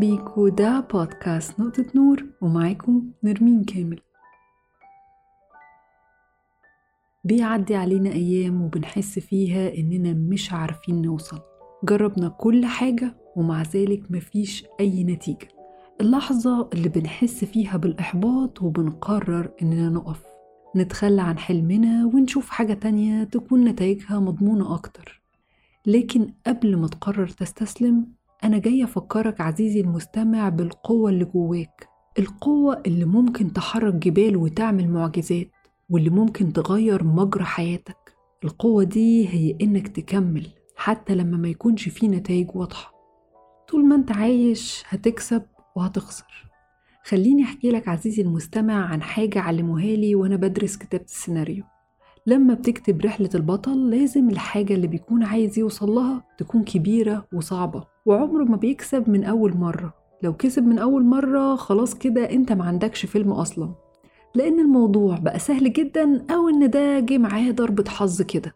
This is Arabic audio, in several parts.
بيكو ده بودكاست نقطة نور ومعاكم نرمين كامل بيعدي علينا أيام وبنحس فيها إننا مش عارفين نوصل. جربنا كل حاجة ومع ذلك مفيش أي نتيجة. اللحظة اللي بنحس فيها بالإحباط وبنقرر إننا نقف. نتخلى عن حلمنا ونشوف حاجة تانية تكون نتائجها مضمونة أكتر. لكن قبل ما تقرر تستسلم أنا جاي أفكرك عزيزي المستمع بالقوة اللي جواك. القوة اللي ممكن تحرك جبال وتعمل معجزات واللي ممكن تغير مجرى حياتك. القوة دي هي إنك تكمل حتى لما ما يكونش فيه نتائج واضحة. طول ما أنت عايش هتكسب وهتخسر. خليني أحكي لك عزيزي المستمع عن حاجة علموها لي وأنا بدرس كتابة السيناريو. لما بتكتب رحلة البطل لازم الحاجة اللي بيكون عايز يوصل لها تكون كبيرة وصعبة. وعمره ما بيكسب من أول مرة. لو كسب من أول مرة خلاص كده أنت ما عندكش فيلم أصلا. لأن الموضوع بقى سهل جدا أو إن ده جه معاه ضربة حظ كده.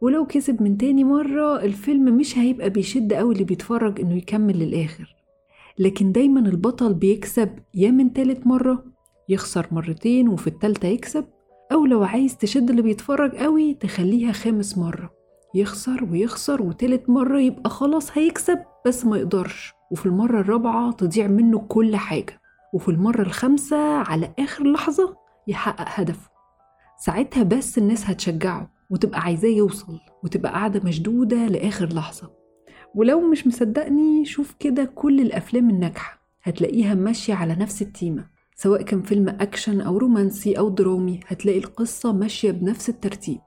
ولو كسب من تاني مرة الفيلم مش هيبقى بيشد أوي اللي بيتفرج إنه يكمل للآخر. لكن دايما البطل بيكسب يا من تالت مرة يخسر مرتين وفي التالتة يكسب. أو لو عايز تشد اللي بيتفرج قوي تخليها خامس مرة. يخسر ويخسر وتالت مرة يبقى خلاص هيكسب. بس ما يقدرش. وفي المرة الرابعة تضيع منه كل حاجة. وفي المرة الخامسة على آخر لحظة يحقق هدفه. ساعتها بس الناس هتشجعه وتبقى عايزاه يوصل وتبقى قاعدة مشدودة لآخر لحظة. ولو مش مصدقني شوف كده كل الأفلام الناجحة هتلاقيها ماشية على نفس التيمة. سواء كان فيلم أكشن أو رومانسي أو درامي هتلاقي القصة ماشية بنفس الترتيب.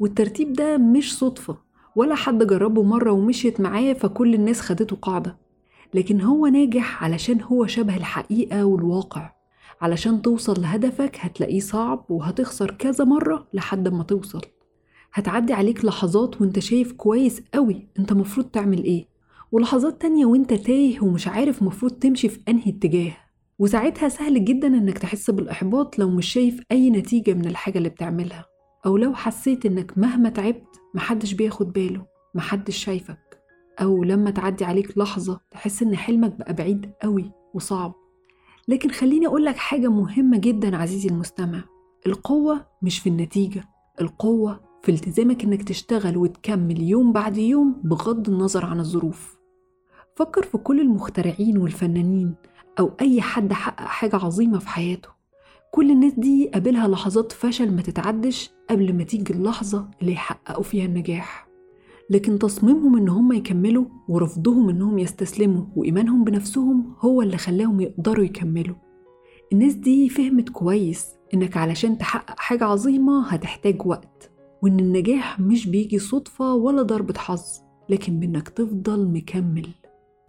والترتيب ده مش صدفة ولا حد جربه مرة ومشيت معاه فكل الناس خدته قاعدة. لكن هو ناجح علشان هو شبه الحقيقة والواقع. علشان توصل لهدفك هتلاقيه صعب وهتخسر كذا مرة لحد ما توصل. هتعدي عليك لحظات وانت شايف كويس قوي انت مفروض تعمل إيه. ولحظات تانية وانت تايه ومش عارف مفروض تمشي في انهي اتجاه. وساعتها سهل جدا إنك تحس بالإحباط لو مش شايف أي نتيجة من الحاجة اللي بتعملها. أو لو حسيت إنك مهما تعبت محدش بياخد باله محدش شايفك. أو لما تعدي عليك لحظة تحس إن حلمك بقى بعيد قوي وصعب. لكن خليني اقولك حاجة مهمة جدا عزيزي المستمع. القوة مش في النتيجة القوة في التزامك إنك تشتغل وتكمل يوم بعد يوم بغض النظر عن الظروف. فكر في كل المخترعين والفنانين أو أي حد حقق حاجة عظيمة في حياته. كل الناس دي قابلها لحظات فشل ما تتعدش قبل ما تيجي اللحظة اللي يحققوا فيها النجاح. لكن تصميمهم إن هم يكملوا ورفضهم إنهم يستسلموا وإيمانهم بنفسهم هو اللي خلاهم يقدروا يكملوا. الناس دي فهمت كويس إنك علشان تحقق حاجة عظيمة هتحتاج وقت وإن النجاح مش بيجي صدفة ولا ضربة حظ لكن بإنك تفضل مكمل.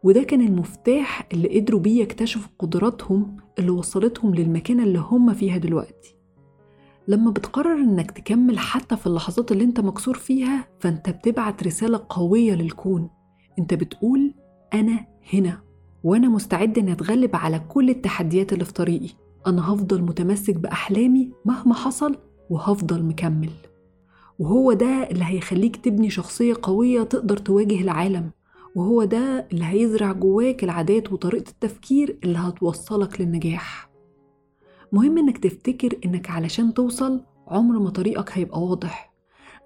وده كان المفتاح اللي قدروا بيه يكتشفوا قدراتهم اللي وصلتهم للمكانة اللي هم فيها دلوقتي. لما بتقرر إنك تكمل حتى في اللحظات اللي أنت مكسور فيها فأنت بتبعت رسالة قوية للكون. أنت بتقول أنا هنا وأنا مستعد إني أتغلب على كل التحديات اللي في طريقي. أنا هفضل متمسك بأحلامي مهما حصل وهفضل مكمل. وهو ده اللي هيخليك تبني شخصية قوية تقدر تواجه العالم. وهو ده اللي هيزرع جواك العادات وطريقة التفكير اللي هتوصلك للنجاح. مهم إنك تفتكر إنك علشان توصل عمر ما طريقك هيبقى واضح.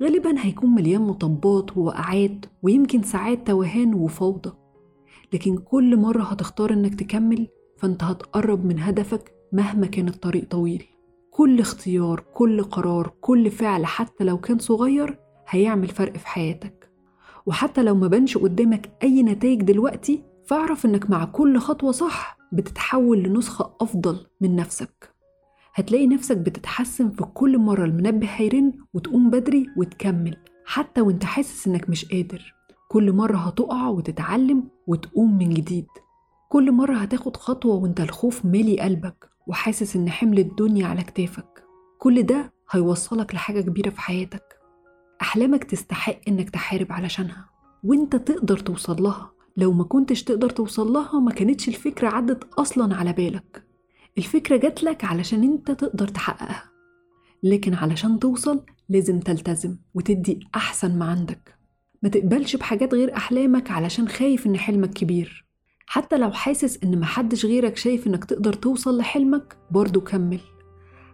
غالبا هيكون مليان مطبات ووقعات ويمكن ساعات توهان وفوضى. لكن كل مرة هتختار إنك تكمل فأنت هتقرب من هدفك مهما كان الطريق طويل. كل اختيار كل قرار كل فعل حتى لو كان صغير هيعمل فرق في حياتك. وحتى لو ما بانش قدامك أي نتائج دلوقتي فاعرف إنك مع كل خطوة صح بتتحول لنسخة أفضل من نفسك. هتلاقي نفسك بتتحسن في كل مرة المنبه هيرن وتقوم بدري وتكمل حتى وأنت حاسس إنك مش قادر. كل مرة هتقع وتتعلم وتقوم من جديد. كل مرة هتاخد خطوة وأنت الخوف مالي قلبك وحاسس إن حمل الدنيا على كتافك. كل ده هيوصلك لحاجة كبيرة في حياتك. أحلامك تستحق إنك تحارب علشانها وإنت تقدر توصل لها. لو ما كنتش تقدر توصل لها ما كانتش الفكرة عدت أصلا على بالك. الفكرة جاتلك علشان إنت تقدر تحققها. لكن علشان توصل لازم تلتزم وتدي أحسن ما عندك. ما تقبلش بحاجات غير أحلامك علشان خايف إن حلمك كبير. حتى لو حاسس إن محدش غيرك شايف إنك تقدر توصل لحلمك برضو كمل.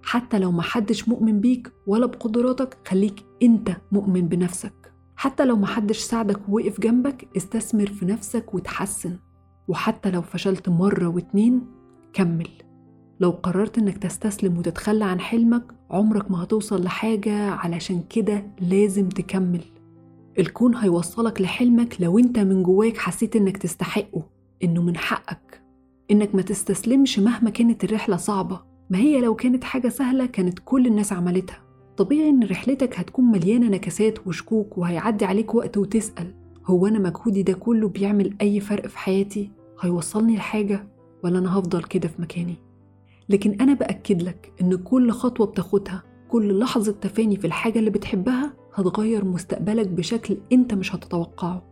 حتى لو محدش مؤمن بيك ولا بقدراتك خليك انت مؤمن بنفسك. حتى لو محدش ساعدك ووقف جنبك استثمر في نفسك وتحسن. وحتى لو فشلت مرة واتنين كمل. لو قررت إنك تستسلم وتتخلى عن حلمك عمرك ما هتوصل لحاجة. علشان كده لازم تكمل. الكون هيوصلك لحلمك لو انت من جواك حسيت إنك تستحقه إنه من حقك. إنك ما تستسلمش مهما كانت الرحلة صعبة. ما هي لو كانت حاجة سهلة كانت كل الناس عملتها. طبيعي إن رحلتك هتكون مليانة نكسات وشكوك وهيعدي عليك وقت وتسأل هو أنا مجهودي ده كله بيعمل أي فرق في حياتي؟ هيوصلني لحاجة؟ ولا أنا هفضل كده في مكاني؟ لكن أنا بأكد لك إن كل خطوة بتاخدها كل لحظة تفاني في الحاجة اللي بتحبها هتغير مستقبلك بشكل أنت مش هتتوقعه.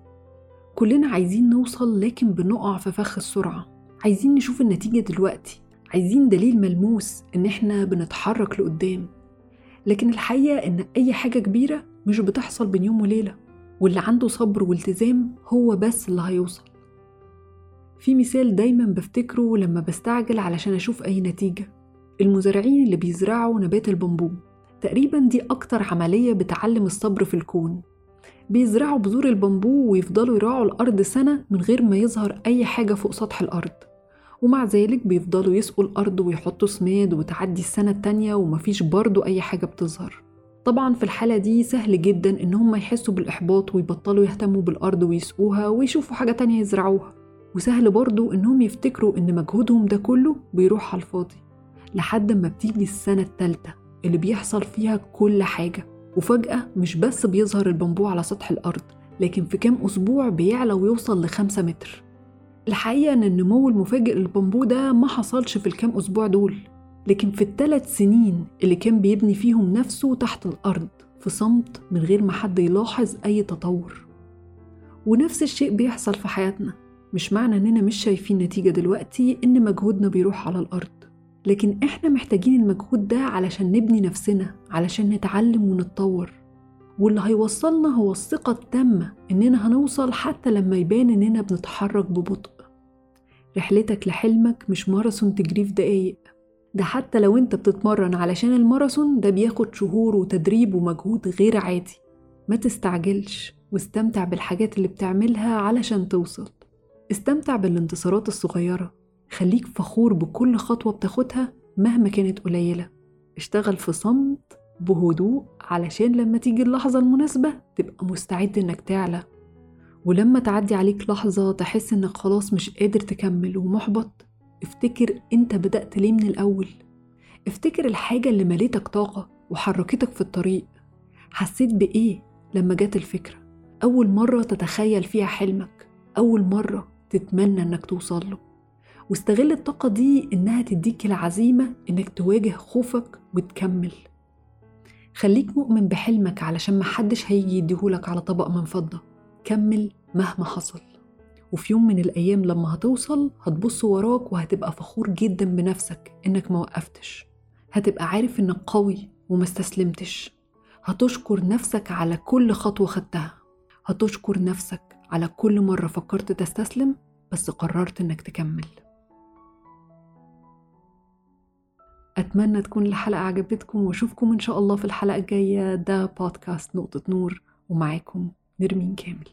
كلنا عايزين نوصل لكن بنقع في فخ السرعة. عايزين نشوف النتيجة دلوقتي. عايزين دليل ملموس إن إحنا بنتحرك لقدام. لكن الحقيقة إن أي حاجة كبيرة مش بتحصل بين يوم وليلة واللي عنده صبر والتزام هو بس اللي هيوصل. في مثال دايما بفتكره لما بستعجل علشان أشوف أي نتيجة. المزارعين اللي بيزرعوا نبات البامبو. تقريبا دي أكتر عملية بتعلم الصبر في الكون. بيزرعوا بذور البامبو ويفضلوا يراعوا الأرض سنة من غير ما يظهر أي حاجة فوق سطح الأرض. ومع ذلك بيفضلوا يسقوا الأرض ويحطوا سماد وتعدي السنة التانية ومفيش برضو أي حاجة بتظهر. طبعا في الحالة دي سهل جدا إن هم يحسوا بالإحباط ويبطلوا يهتموا بالأرض ويسقوها ويشوفوا حاجة تانية يزرعوها. وسهل برضو إنهم يفتكروا إن مجهودهم ده كله بيروح على الفاضي. لحد ما بتيجي السنة التالتة اللي بيحصل فيها كل حاجة. وفجأة مش بس بيظهر البامبو على سطح الأرض لكن في كام أسبوع بيعلى ويوصل لخمسة متر. الحقيقة إن النمو المفاجئ للبامبو ده ما حصلش في الكام أسبوع دول لكن في الثلاث سنين اللي كان بيبني فيهم نفسه تحت الأرض في صمت من غير ما حد يلاحظ أي تطور. ونفس الشيء بيحصل في حياتنا مش معنى إننا مش شايفين نتيجة دلوقتي إن مجهودنا بيروح على الأرض. لكن إحنا محتاجين المجهود ده علشان نبني نفسنا علشان نتعلم ونتطور. واللي هيوصلنا هو الثقة التامة إننا هنوصل حتى لما يبان إننا بنتحرك ببطء. رحلتك لحلمك مش ماراثون تجريه في دقايق. ده حتى لو انت بتتمرن علشان الماراثون ده بياخد شهور وتدريب ومجهود غير عادي. ما تستعجلش واستمتع بالحاجات اللي بتعملها علشان توصل. استمتع بالانتصارات الصغيرة. خليك فخور بكل خطوة بتاخدها مهما كانت قليلة. اشتغل في صمت بهدوء علشان لما تيجي اللحظة المناسبة تبقى مستعد إنك تعلى. ولما تعدي عليك لحظة تحس إنك خلاص مش قادر تكمل ومحبط افتكر أنت بدأت ليه من الأول. افتكر الحاجة اللي مليتك طاقة وحركتك في الطريق. حسيت بإيه لما جت الفكرة؟ أول مرة تتخيل فيها حلمك أول مرة تتمنى إنك توصل له. واستغل الطاقة دي إنها تديك العزيمة إنك تواجه خوفك وتكمل. خليك مؤمن بحلمك علشان محدش هيجي يديهولك على طبق من فضة. كمل مهما حصل. وفي يوم من الأيام لما هتوصل هتبص وراك وهتبقى فخور جدا بنفسك إنك ما وقفتش. هتبقى عارف إنك قوي وما استسلمتش. هتشكر نفسك على كل خطوة خدتها. هتشكر نفسك على كل مرة فكرت تستسلم بس قررت إنك تكمل. أتمنى تكون الحلقة عجبتكم وأشوفكم إن شاء الله في الحلقة الجاية. ده بودكاست نقطة نور ومعاكم нэрмин кэмэл